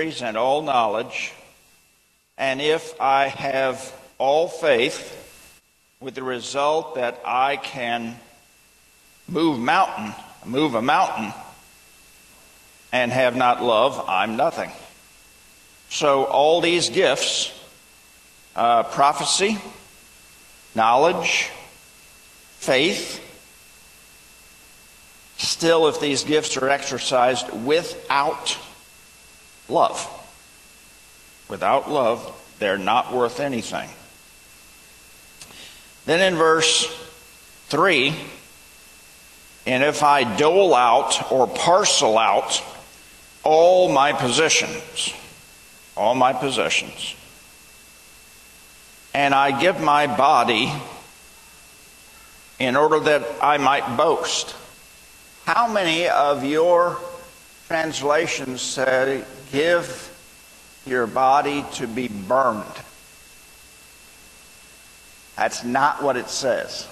mysteries and all knowledge, and if I have all faith, with the result that I can move mountain, move a mountain, and have not love, I'm nothing. So all these gifts, uh, prophecy, knowledge, faith, still, if these gifts are exercised without love, without love, they're not worth anything. Then in verse 3, and if I dole out or parcel out all my possessions, all my possessions, and I give my body in order that I might boast. How many of your translations say, give your body to be burned? That's not what it says.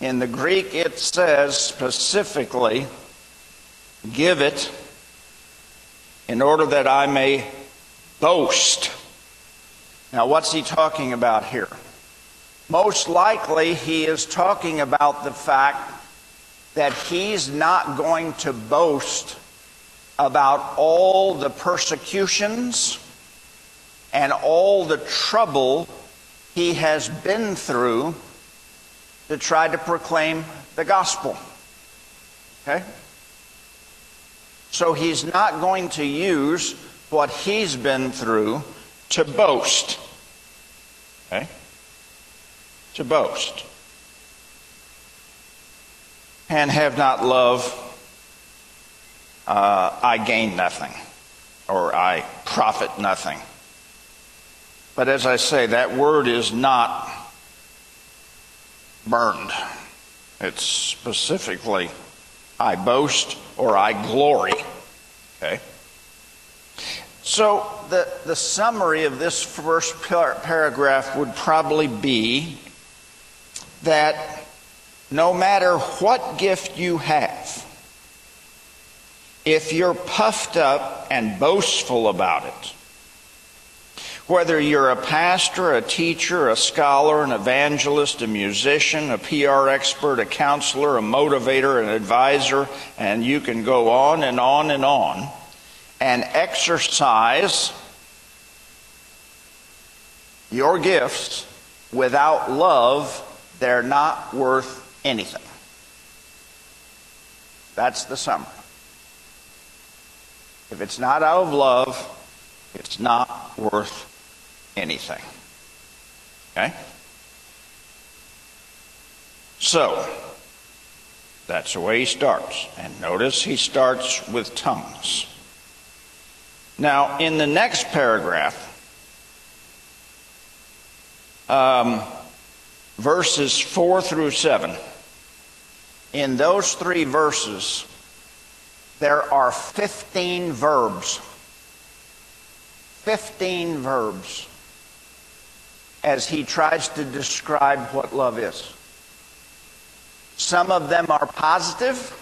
In the Greek, it says specifically, give it in order that I may boast. Now, what's he talking about here? Most likely, he is talking about the fact that he's not going to boast about all the persecutions and all the trouble he has been through to try to proclaim the gospel. Okay? So he's not going to use what he's been through to boast. Okay? To boast. And have not love, uh, I gain nothing, or I profit nothing. But as I say, that word is not burned. It's specifically, I boast or I glory. Okay? So the, the summary of this first par- paragraph would probably be that no matter what gift you have, if you're puffed up and boastful about it, whether you're a pastor, a teacher, a scholar, an evangelist, a musician, a PR expert, a counselor, a motivator, an advisor, and you can go on and on and on, and exercise your gifts without love, they're not worth anything. That's the summary. If it's not out of love, it's not worth anything. Okay? So, that's the way he starts. And notice he starts with tongues. Now, in the next paragraph, um, verses 4 through 7, in those three verses, there are 15 verbs. 15 verbs as he tries to describe what love is. Some of them are positive,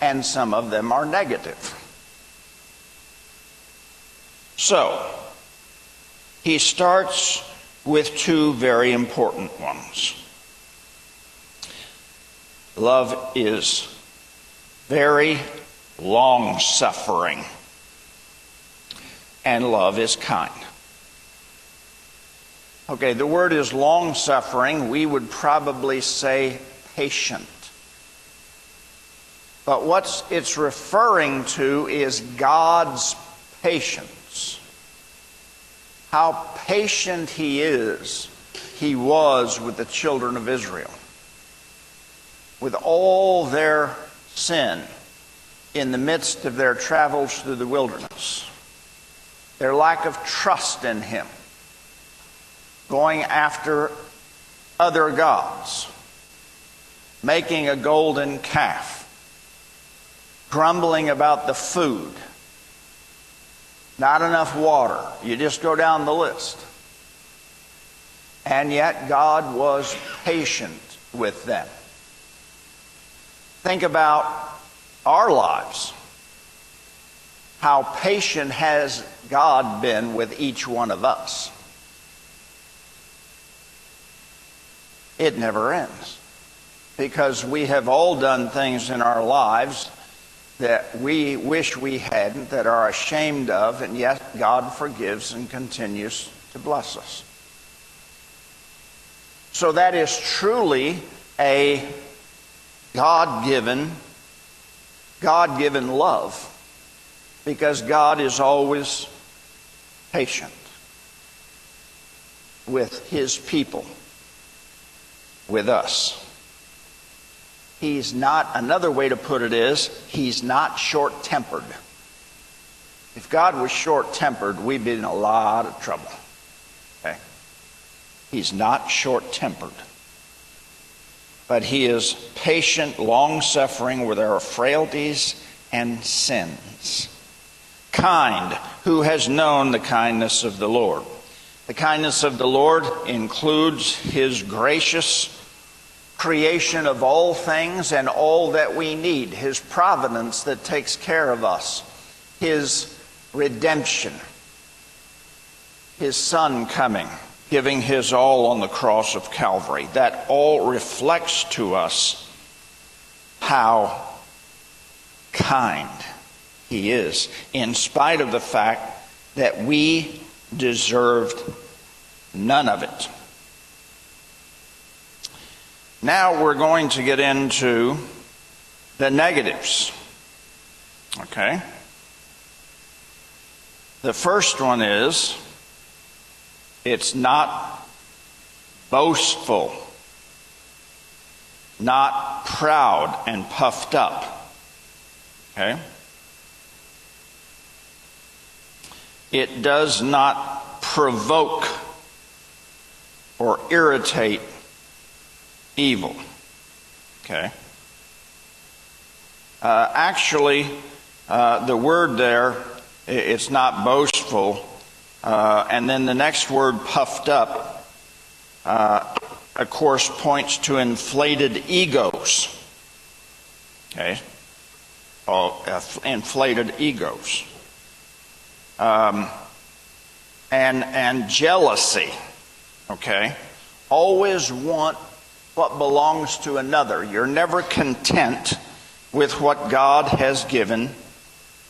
and some of them are negative. So, he starts with two very important ones. Love is very long suffering, and love is kind. Okay, the word is long suffering. We would probably say patient. But what it's referring to is God's patience. How patient He is, He was with the children of Israel. With all their sin in the midst of their travels through the wilderness, their lack of trust in Him going after other gods, making a golden calf, grumbling about the food, not enough water. You just go down the list. And yet God was patient with them. Think about our lives. how patient has God been with each one of us? It never ends. Because we have all done things in our lives that we wish we hadn't, that are ashamed of, and yet God forgives and continues to bless us. So that is truly a God given, God given love because God is always patient with his people, with us. He's not, another way to put it is, he's not short tempered. If God was short tempered, we'd be in a lot of trouble. Okay? He's not short tempered. But he is patient, long suffering with our frailties and sins. Kind, who has known the kindness of the Lord. The kindness of the Lord includes his gracious creation of all things and all that we need, His providence that takes care of us, His redemption, His Son coming, giving His all on the cross of Calvary. That all reflects to us how kind He is, in spite of the fact that we deserved none of it. Now we're going to get into the negatives. Okay? The first one is it's not boastful, not proud and puffed up. Okay? It does not provoke or irritate evil. Okay? Uh, actually, uh, the word there, it's not boastful. Uh, and then the next word, puffed up, uh, of course, points to inflated egos. Okay? Oh, inflated egos. Um, and, and jealousy. Okay? Always want what belongs to another. You're never content with what God has given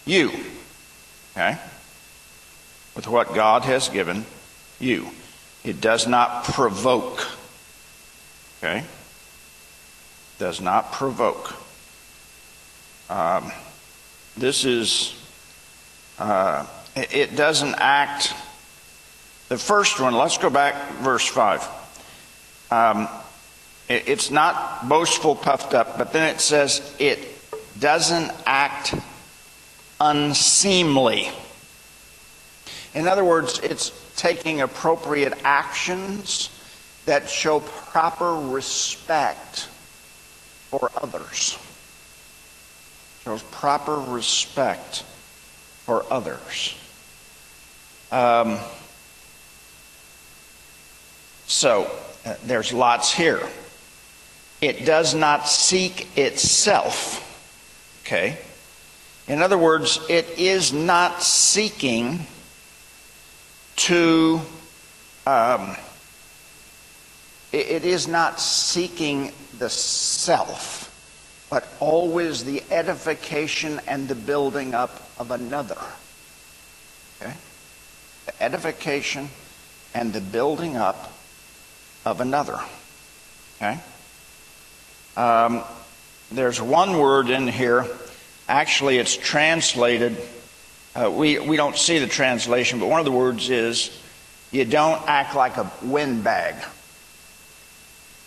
you. Okay? With what God has given you. It does not provoke. Okay? Does not provoke. Um, this is, uh, it, it doesn't act. The first one, let's go back, verse 5. Um, it's not boastful, puffed up, but then it says it doesn't act unseemly. In other words, it's taking appropriate actions that show proper respect for others. Shows proper respect for others. Um, so, uh, there's lots here. It does not seek itself. Okay? In other words, it is not seeking to, um, it, is not seeking the self, but always the edification and the building up of another. Okay? The edification and the building up of another. Okay? Um, there's one word in here. Actually, it's translated. Uh, we, we don't see the translation, but one of the words is you don't act like a windbag.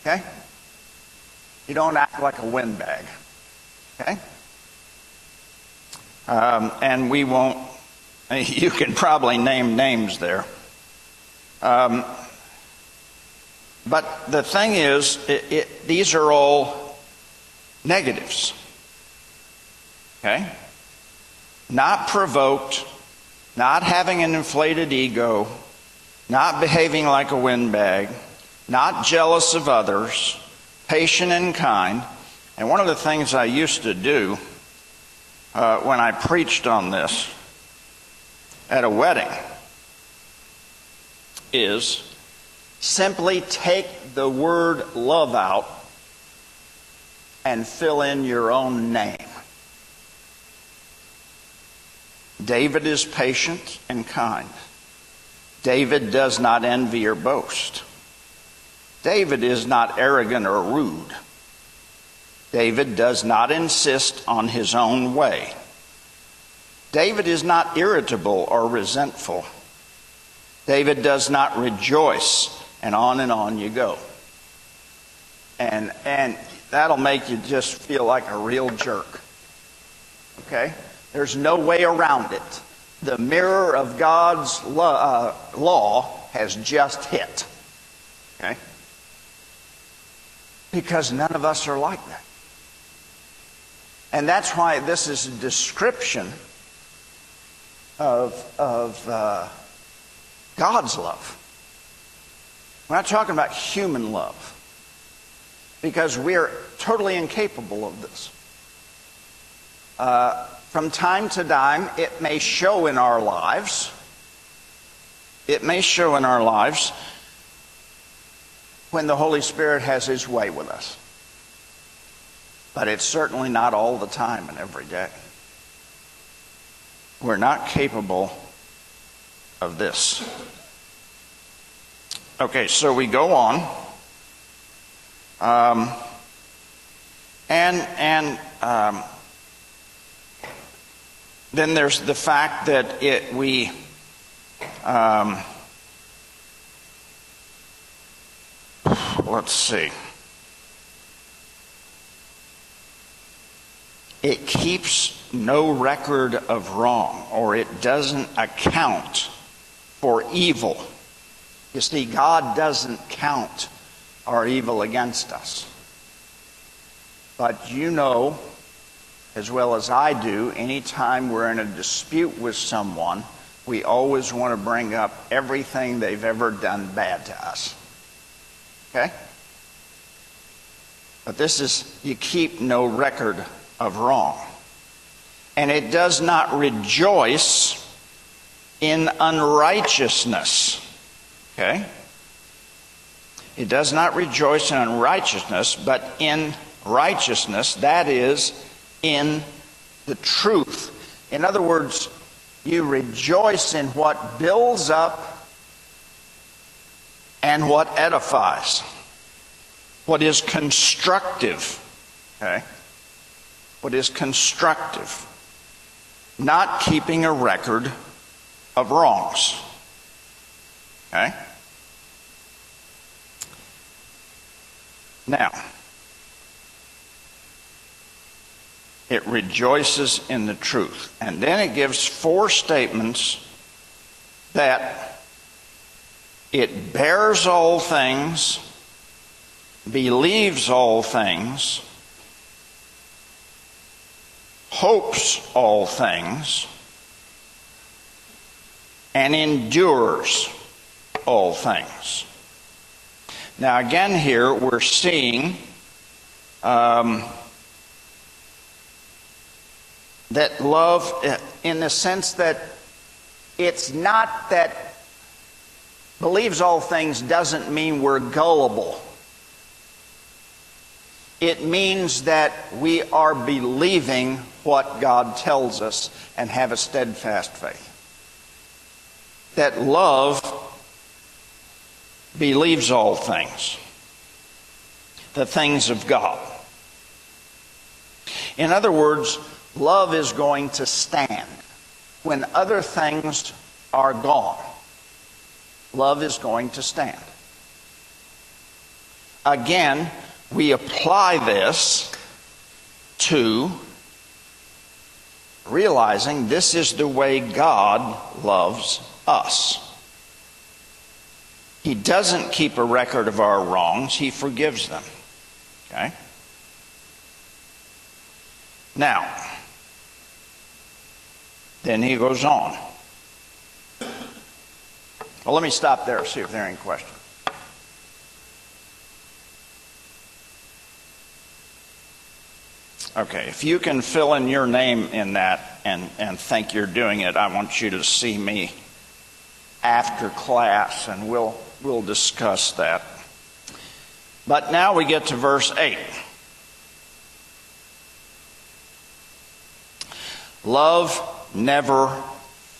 Okay? You don't act like a windbag. Okay? Um, and we won't, you can probably name names there. Um, but the thing is, it, it, these are all negatives. Okay? Not provoked, not having an inflated ego, not behaving like a windbag, not jealous of others, patient and kind. And one of the things I used to do uh, when I preached on this at a wedding is simply take the word love out and fill in your own name. David is patient and kind. David does not envy or boast. David is not arrogant or rude. David does not insist on his own way. David is not irritable or resentful. David does not rejoice, and on and on you go. And, and that'll make you just feel like a real jerk. Okay? There's no way around it. The mirror of God's law, uh, law has just hit. Okay? Because none of us are like that. And that's why this is a description of, of uh, God's love. We're not talking about human love because we are totally incapable of this. Uh, from time to time, it may show in our lives. It may show in our lives when the Holy Spirit has His way with us. But it's certainly not all the time and every day. We're not capable of this. Okay, so we go on. Um, and and um, then there's the fact that it we um, let's see. It keeps no record of wrong, or it doesn't account for evil. You see, God doesn't count our evil against us. But you know, as well as I do, anytime we're in a dispute with someone, we always want to bring up everything they've ever done bad to us. Okay? But this is, you keep no record of wrong. And it does not rejoice in unrighteousness. Okay? It does not rejoice in unrighteousness, but in righteousness, that is, in the truth. In other words, you rejoice in what builds up and what edifies, what is constructive. Okay? what is constructive, not keeping a record of wrongs. Okay? Now, it rejoices in the truth. And then it gives four statements that it bears all things, believes all things, hopes all things, and endures all things. Now, again, here we're seeing um, that love, uh, in the sense that it's not that believes all things doesn't mean we're gullible. It means that we are believing what God tells us and have a steadfast faith. That love believes all things, the things of God. In other words, love is going to stand when other things are gone. Love is going to stand. Again, we apply this to realizing this is the way God loves us. He doesn't keep a record of our wrongs, He forgives them. Okay? Now, then he goes on. Well, let me stop there, see if there are any questions. Okay, if you can fill in your name in that and, and think you're doing it, I want you to see me after class and we'll, we'll discuss that. But now we get to verse 8. Love never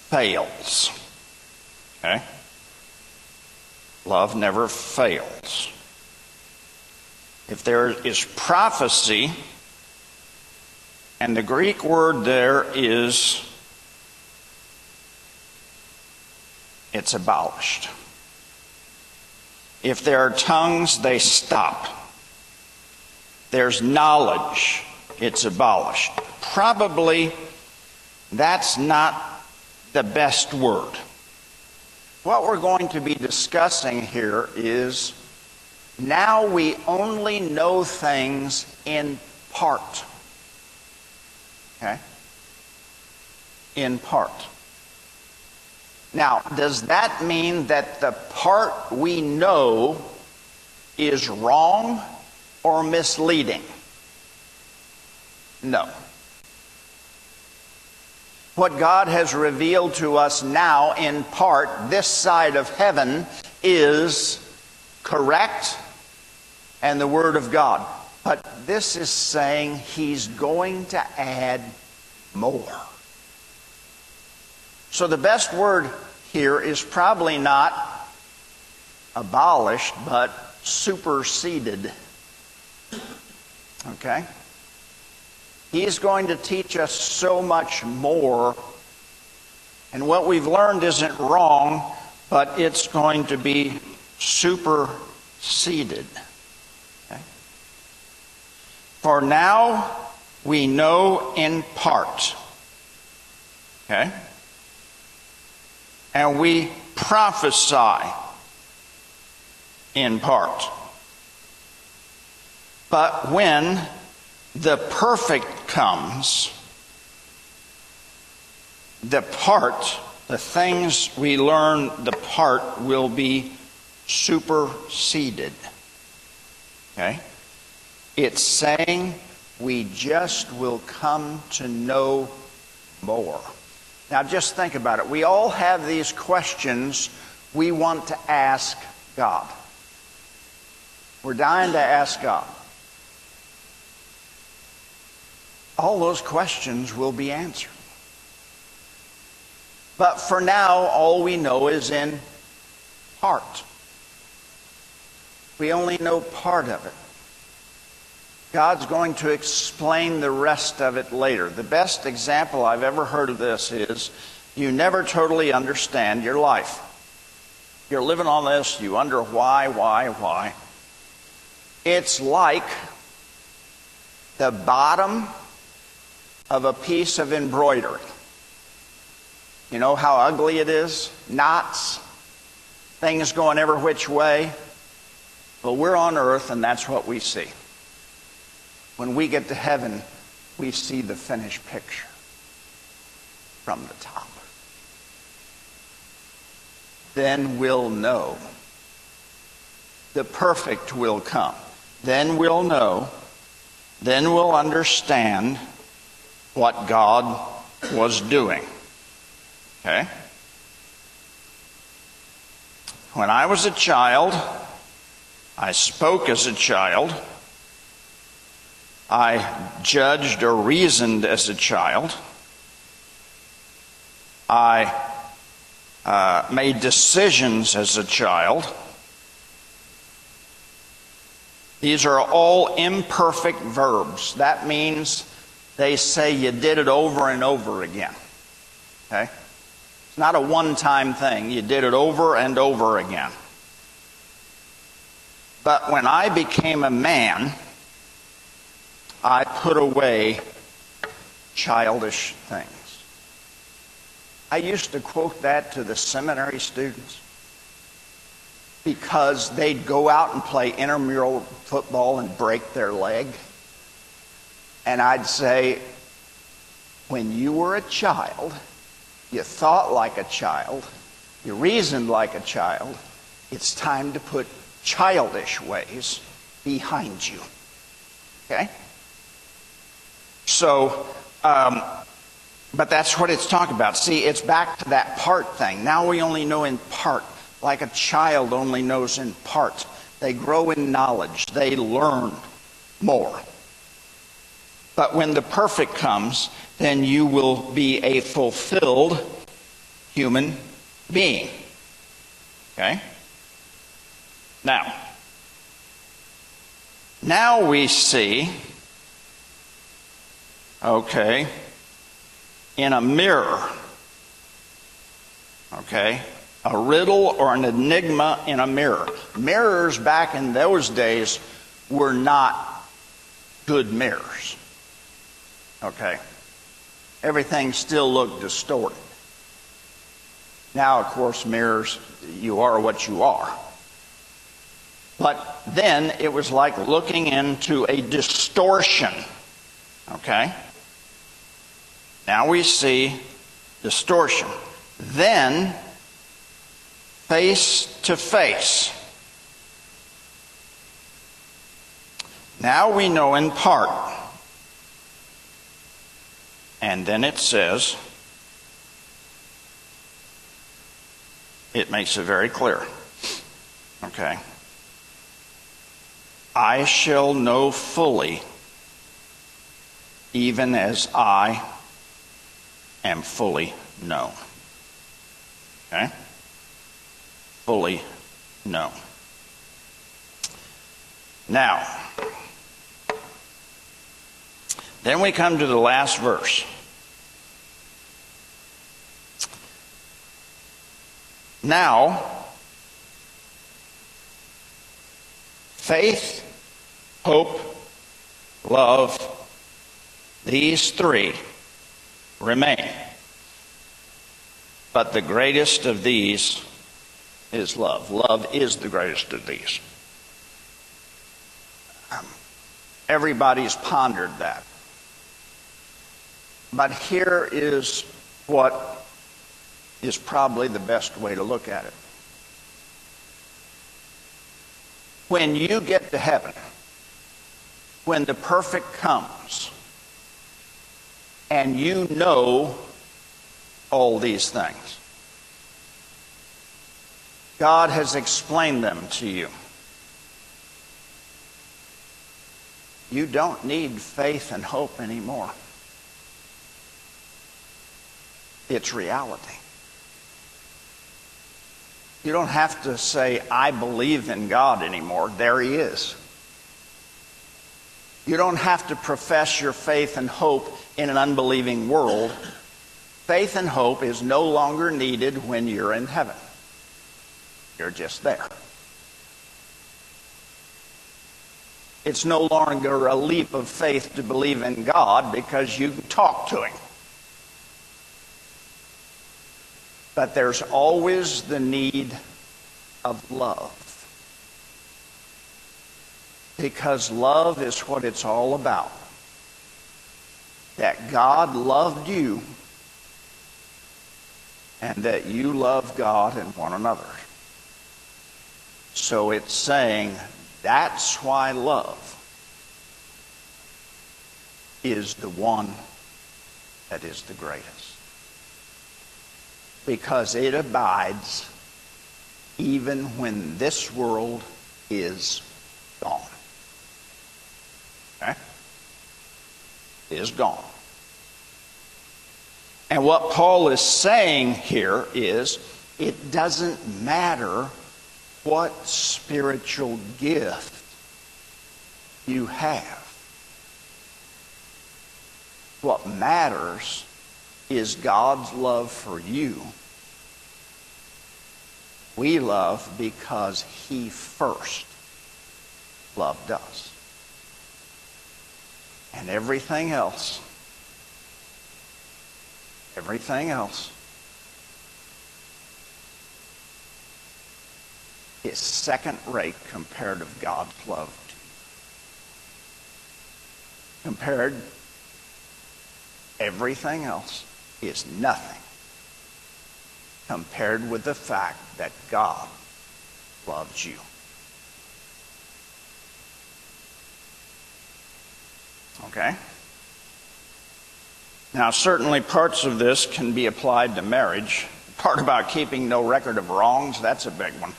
fails. Okay? Love never fails. If there is prophecy, and the Greek word there is, it's abolished. If there are tongues, they stop. There's knowledge, it's abolished. Probably that's not the best word. What we're going to be discussing here is now we only know things in part. Okay? In part. Now, does that mean that the part we know is wrong or misleading? No. What God has revealed to us now, in part, this side of heaven, is correct and the Word of God. But this is saying He's going to add more. So the best word here is probably not abolished, but superseded. Okay? He's going to teach us so much more. And what we've learned isn't wrong, but it's going to be superseded. Okay? For now we know in part. Okay? And we prophesy in part. But when the perfect comes, the part, the things we learn, the part will be superseded. Okay? It's saying we just will come to know more. Now, just think about it. We all have these questions we want to ask God. We're dying to ask God. All those questions will be answered. But for now, all we know is in part. We only know part of it. God's going to explain the rest of it later. The best example I've ever heard of this is you never totally understand your life. You're living on this, you wonder why, why, why. It's like the bottom of a piece of embroidery. You know how ugly it is? Knots, things going every which way. Well, we're on earth, and that's what we see. When we get to heaven, we see the finished picture from the top. Then we'll know. The perfect will come. Then we'll know. Then we'll understand what God was doing. Okay? When I was a child, I spoke as a child. I judged or reasoned as a child. I uh, made decisions as a child. These are all imperfect verbs. That means they say you did it over and over again. Okay? It's not a one time thing. You did it over and over again. But when I became a man, I put away childish things. I used to quote that to the seminary students because they'd go out and play intramural football and break their leg. And I'd say, when you were a child, you thought like a child, you reasoned like a child, it's time to put childish ways behind you. Okay? So, um, but that's what it's talking about. See, it's back to that part thing. Now we only know in part, like a child only knows in part. They grow in knowledge, they learn more. But when the perfect comes, then you will be a fulfilled human being. Okay? Now, now we see, okay, in a mirror, okay, a riddle or an enigma in a mirror. Mirrors back in those days were not good mirrors. Okay. Everything still looked distorted. Now, of course, mirrors, you are what you are. But then it was like looking into a distortion. Okay? Now we see distortion. Then, face to face. Now we know in part. And then it says, it makes it very clear. Okay? I shall know fully, even as I am fully known. Okay? Fully known. Now, then we come to the last verse. Now, faith, hope, love, these three remain. But the greatest of these is love. Love is the greatest of these. Um, everybody's pondered that. But here is what is probably the best way to look at it. When you get to heaven, when the perfect comes, and you know all these things, God has explained them to you. You don't need faith and hope anymore. It's reality. You don't have to say, I believe in God anymore. There He is. You don't have to profess your faith and hope in an unbelieving world. Faith and hope is no longer needed when you're in heaven. You're just there. It's no longer a leap of faith to believe in God because you talk to Him. But there's always the need of love. Because love is what it's all about. That God loved you and that you love God and one another. So it's saying that's why love is the one that is the greatest because it abides even when this world is gone. Okay? Is gone. And what Paul is saying here is it doesn't matter what spiritual gift you have. What matters is God's love for you we love because He first loved us. And everything else, everything else is second rate compared to God's love Compared, everything else is nothing compared with the fact that God loves you. Okay? Now, certainly parts of this can be applied to marriage. The part about keeping no record of wrongs, that's a big one.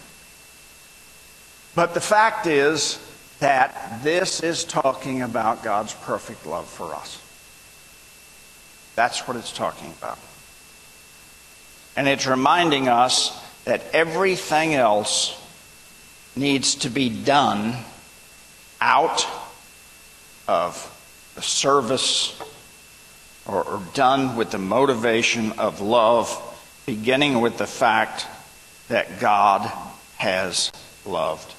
But the fact is that this is talking about God's perfect love for us. That's what it's talking about. And it's reminding us that everything else needs to be done out of the service or, or, done with the motivation of love, beginning with the fact that God has loved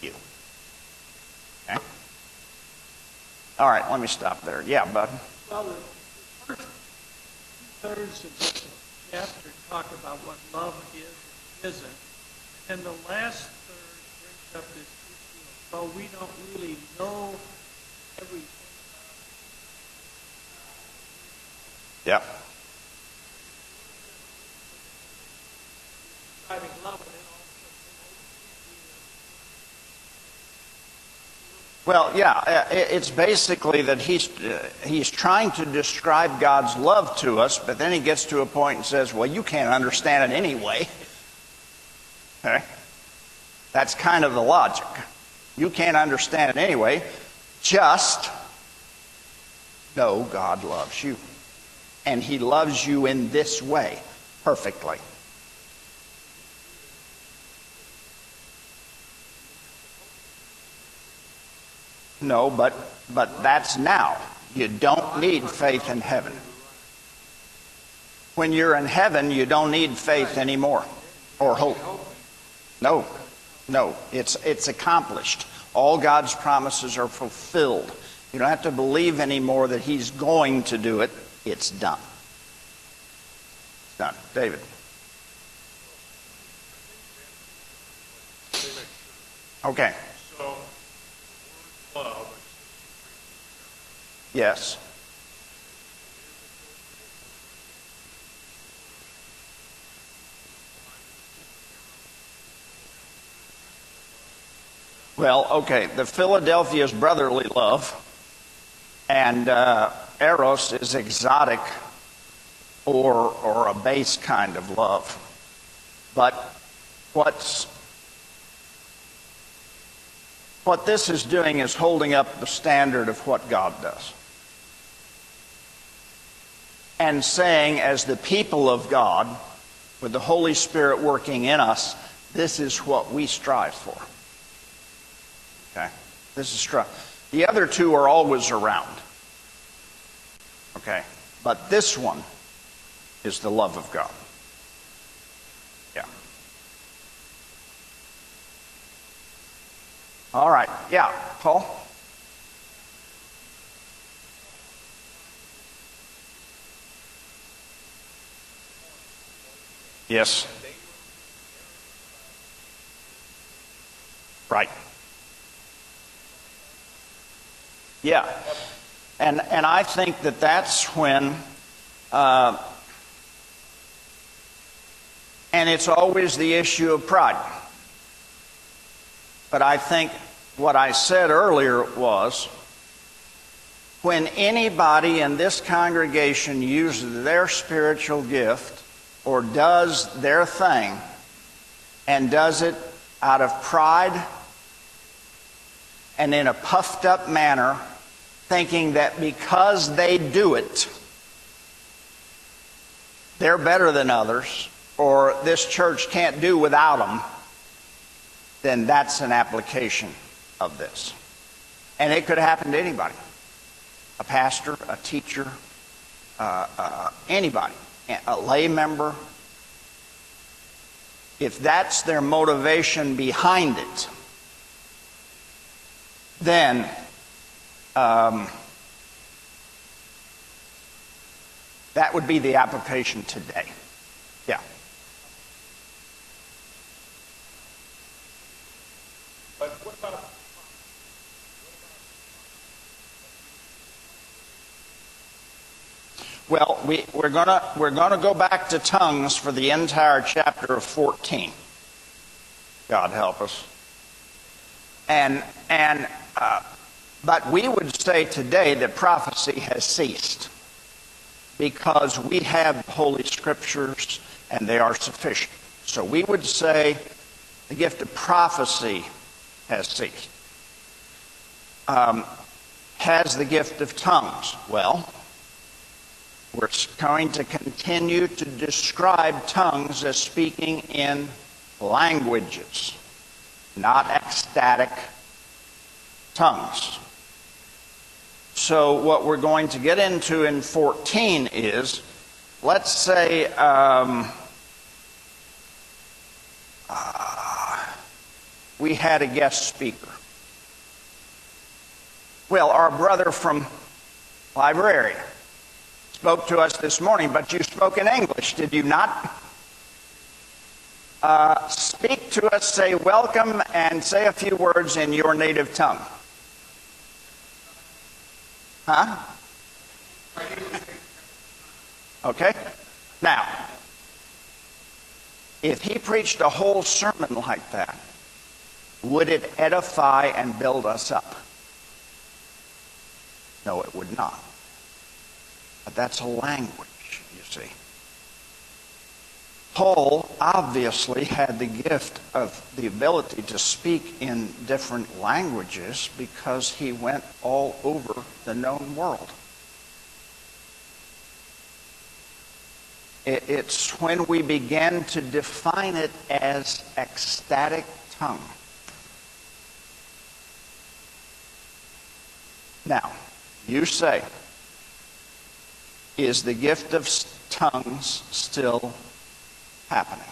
you. Okay? All right, let me stop there. Yeah, bud. Well, the first two-thirds of this chapter talk about what love is and isn't. And the last third brings up this issue of, well, we don't really know everything Yeah. about describing love, and then Well, yeah, uh, it's basically that he's, uh, he's trying to describe God's love to us, but then he gets to a point and says, well, you can't understand it anyway. Okay? That's kind of the logic. You can't understand it anyway. Just know God loves you. And he loves you in this way perfectly. No, but but that's now. You don't need faith in heaven. When you're in heaven, you don't need faith anymore or hope. No. No, it's it's accomplished. All God's promises are fulfilled. You don't have to believe anymore that he's going to do it. It's done. It's done. David. Okay. So, word love, Yes. Well, okay, the Philadelphia is brotherly love, and uh, Eros is exotic or, or a base kind of love. But what's what this is doing is holding up the standard of what God does. And saying, as the people of God, with the Holy Spirit working in us, this is what we strive for. Okay? This is strive. The other two are always around. Okay? But this one is the love of God. Yeah. All right. Yeah, Paul? Yes. Right. Yeah. And, and I think that that's when, uh, and it's always the issue of pride. But I think what I said earlier was when anybody in this congregation uses their spiritual gift or does their thing and does it out of pride and in a puffed up manner, thinking that because they do it, they're better than others, or this church can't do without them, then that's an application of this. And it could happen to anybody a pastor, a teacher, uh, uh, anybody, a lay member. If that's their motivation behind it, then um, that would be the application today. Yeah. but what about Well, we, we're going we're gonna go back to tongues for the entire chapter of 14. God help us. And, and, uh, but we would say today that prophecy has ceased. because we have Holy Scriptures and they are sufficient. So we would say the gift of prophecy has ceased. Um, has the gift of tongues? Well, we're going to continue to describe tongues as speaking in languages, not ecstatic tongues. So, what we're going to get into in 14 is let's say um, uh, we had a guest speaker. Well, our brother from Liberia spoke to us this morning, but you spoke in English, did you not? Uh, speak to us, say welcome, and say a few words in your native tongue. Huh? Okay? Now, if he preached a whole sermon like that, would it edify and build us up? No, it would not. But that's a language, you see. Paul obviously had the gift of the ability to speak in different languages because he went all over the known world. It's when we begin to define it as ecstatic tongue. Now, you say, is the gift of tongues still happening?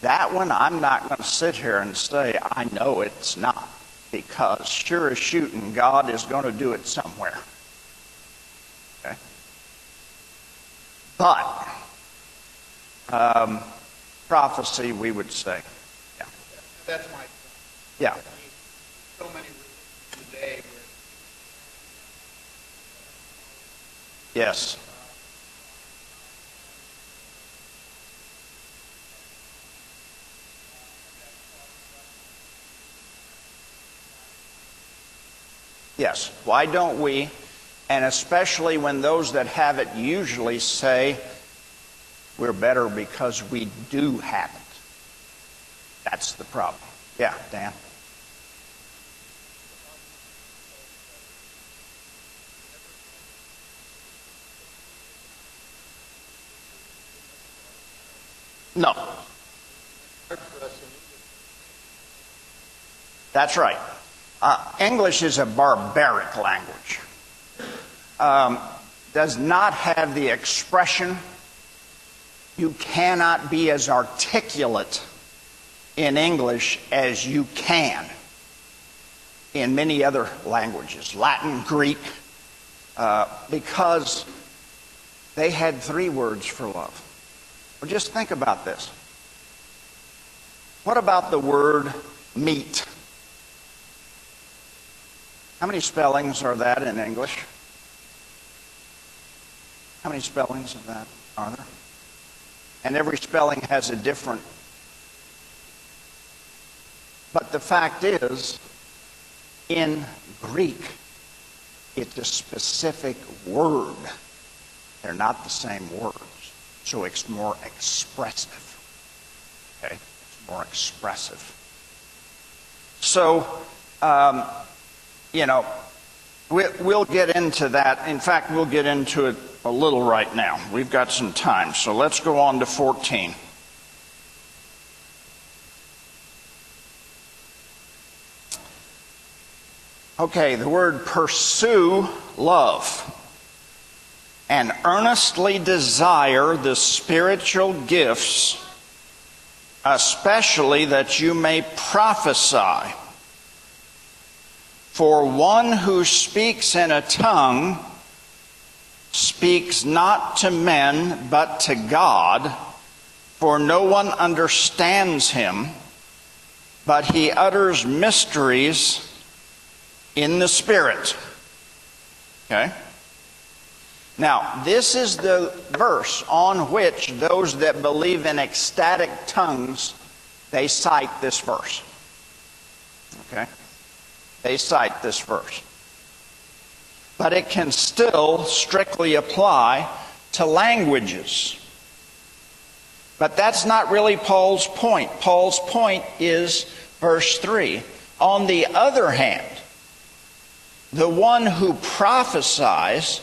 That one, I'm not going to sit here and say, I know it's not, because sure as shooting, God is going to do it somewhere. Okay? But, um, prophecy, we would say. Yeah. That's my, Yeah. so many today where Yes. Yes. Why don't we, and especially when those that have it usually say, we're better because we do have it. That's the problem. Yeah, Dan. No. That's right. Uh, English is a barbaric language. Um, does not have the expression. You cannot be as articulate in English as you can in many other languages, Latin, Greek, uh, because they had three words for love. Well, just think about this. What about the word meat? How many spellings are that in English? How many spellings of that are there? And every spelling has a different. But the fact is, in Greek, it's a specific word. They're not the same words. So it's more expressive. Okay? It's more expressive. So, um, you know, we, we'll get into that. In fact, we'll get into it a little right now. We've got some time. So let's go on to 14. Okay, the word pursue love and earnestly desire the spiritual gifts, especially that you may prophesy. For one who speaks in a tongue speaks not to men, but to God, for no one understands him, but he utters mysteries in the Spirit. Okay? Now, this is the verse on which those that believe in ecstatic tongues, they cite this verse. Okay? They cite this verse. but it can still strictly apply to languages. But that's not really Paul's point. Paul's point is verse 3. On the other hand, the one who prophesies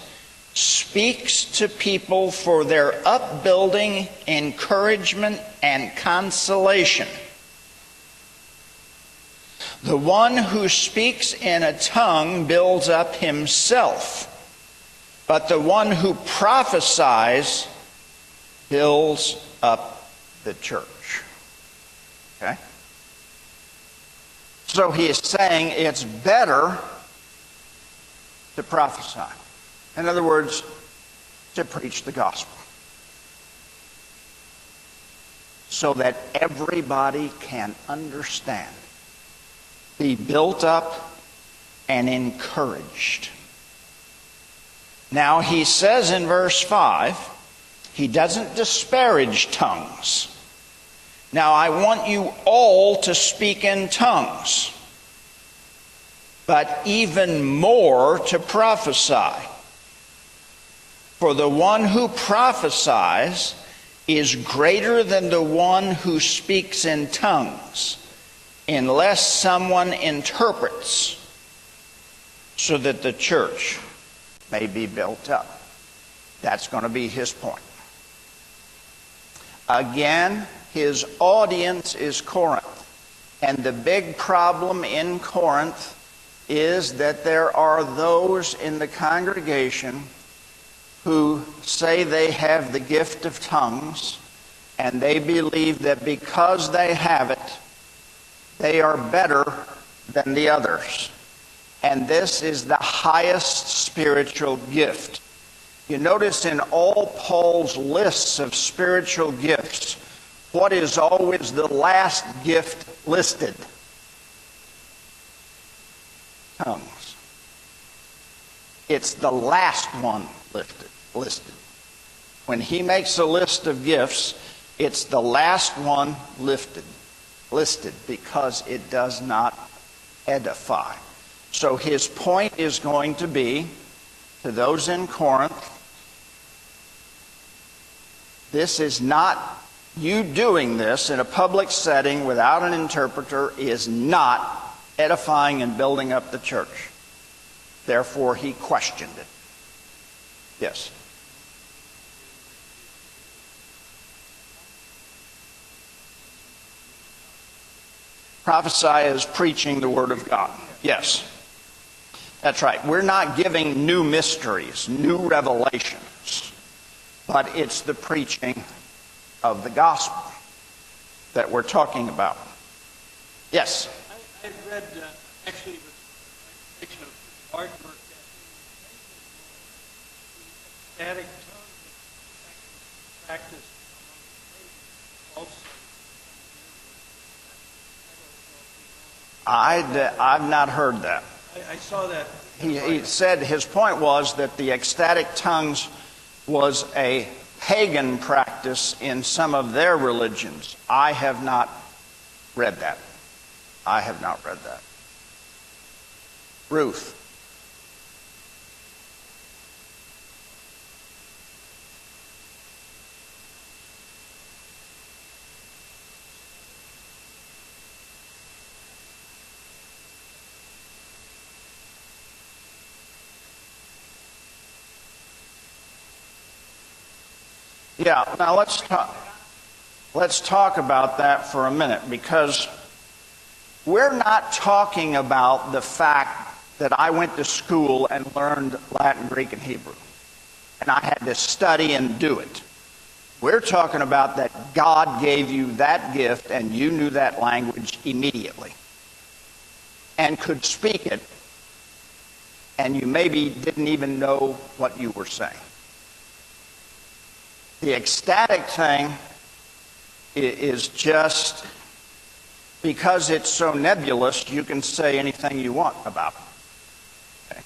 speaks to people for their upbuilding, encouragement, and consolation. The one who speaks in a tongue builds up himself, but the one who prophesies builds up the church. Okay? So he is saying it's better to prophesy. In other words, to preach the gospel. So that everybody can understand, be built up, and encouraged. Now, he says in verse 5, he doesn't disparage tongues. Now, I want you all to speak in tongues, but even more to prophesy. For the one who prophesies is greater than the one who speaks in tongues, unless someone interprets, so that the church may be built up. That's going to be his point. Again, his audience is Corinth. And the big problem in Corinth is that there are those in the congregation who say they have the gift of tongues, and they believe that because they have it, they are better than the others. And this is the highest spiritual gift. You notice in all Paul's lists of spiritual gifts, what is always the last gift listed? Tongues. It's the last one listed. When he makes a list of gifts, it's the last one lifted, listed because it does not edify. So his point is going to be to those in Corinth this is not, you doing this in a public setting without an interpreter is not edifying and building up the church. Therefore, he questioned it. Yes. Prophesy is preaching the Word of God. Yes. That's right. We're not giving new mysteries, new revelations, but it's the preaching of the gospel that we're talking about. Yes. I, I read, uh, actually, it was of the ecstatic tongue was practiced among the also. I, I've not heard that. I, I saw that. He, he said his point was that the ecstatic tongues was a pagan practice in some of their religions. I have not read that. I have not read that. Ruth. Yeah, now let's talk, let's talk about that for a minute because we're not talking about the fact that I went to school and learned Latin, Greek, and Hebrew, and I had to study and do it. We're talking about that God gave you that gift and you knew that language immediately and could speak it, and you maybe didn't even know what you were saying. The ecstatic thing is just because it's so nebulous, you can say anything you want about it. Okay?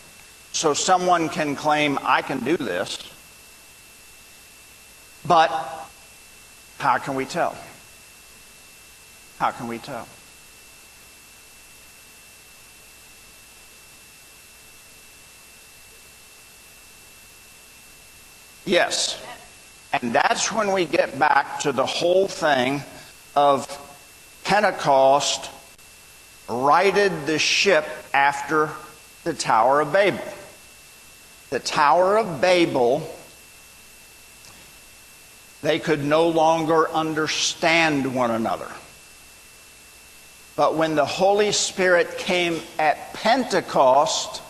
So someone can claim, I can do this, but how can we tell? How can we tell? Yes. And that's when we get back to the whole thing of Pentecost righted the ship after the Tower of Babel. The Tower of Babel, they could no longer understand one another. But when the Holy Spirit came at Pentecost,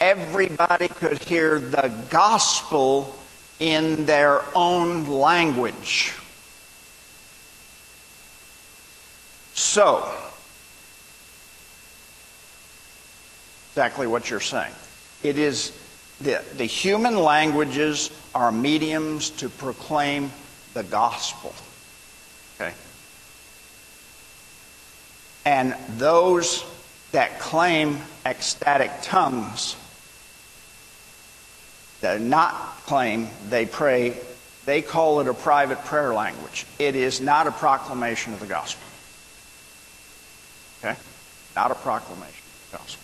everybody could hear the gospel in their own language. So, exactly what you're saying. It is the, the human languages are mediums to proclaim the gospel. Okay? And those that claim ecstatic tongues that not claim they pray, they call it a private prayer language. It is not a proclamation of the gospel. Okay? Not a proclamation of the gospel.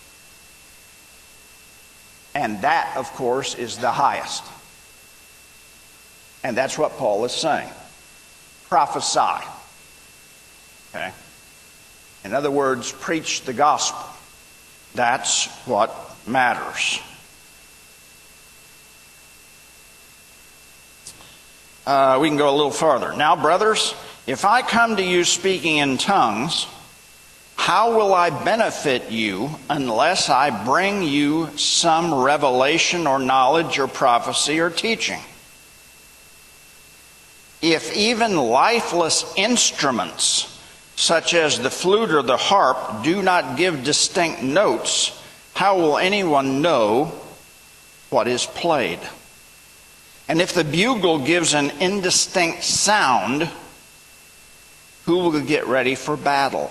And that, of course, is the highest. And that's what Paul is saying. Prophesy. Okay? In other words, preach the gospel. That's what matters. Uh, we can go a little farther. Now, brothers, if I come to you speaking in tongues, how will I benefit you unless I bring you some revelation or knowledge or prophecy or teaching? If even lifeless instruments, such as the flute or the harp, do not give distinct notes, how will anyone know what is played? And if the bugle gives an indistinct sound, who will get ready for battle?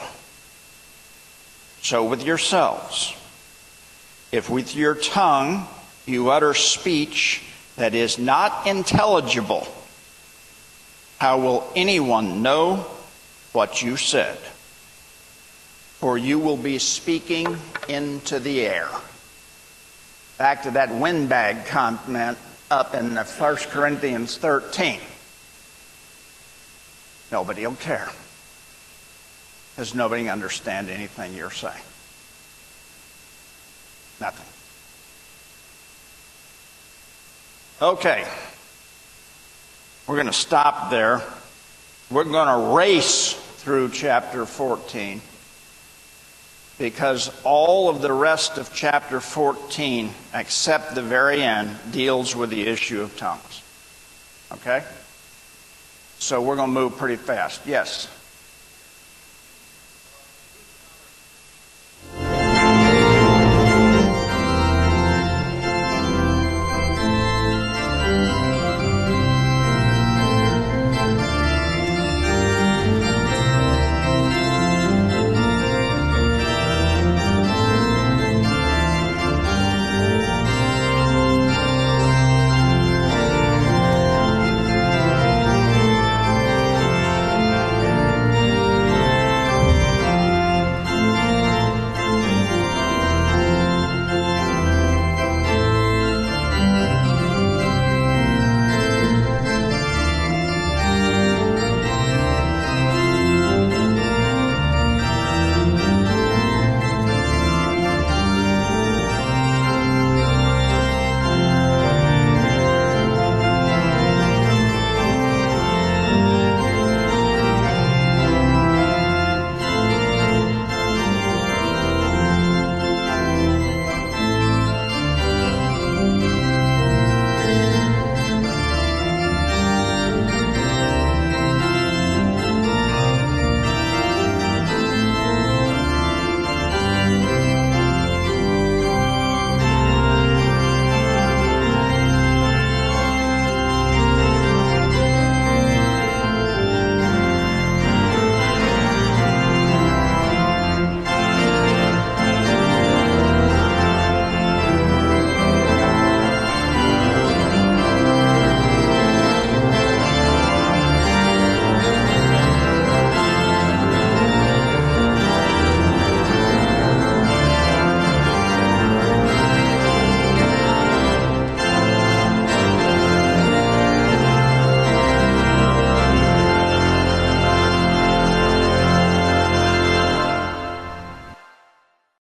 So with yourselves. If with your tongue you utter speech that is not intelligible, how will anyone know what you said? For you will be speaking into the air. Back to that windbag comment up in 1 Corinthians 13. Nobody will care. Because nobody understand anything you're saying. Nothing. Okay. We're going to stop there. We're going to race through chapter 14 because all of the rest of chapter 14, except the very end, deals with the issue of tongues. Okay? So we're going to move pretty fast. Yes?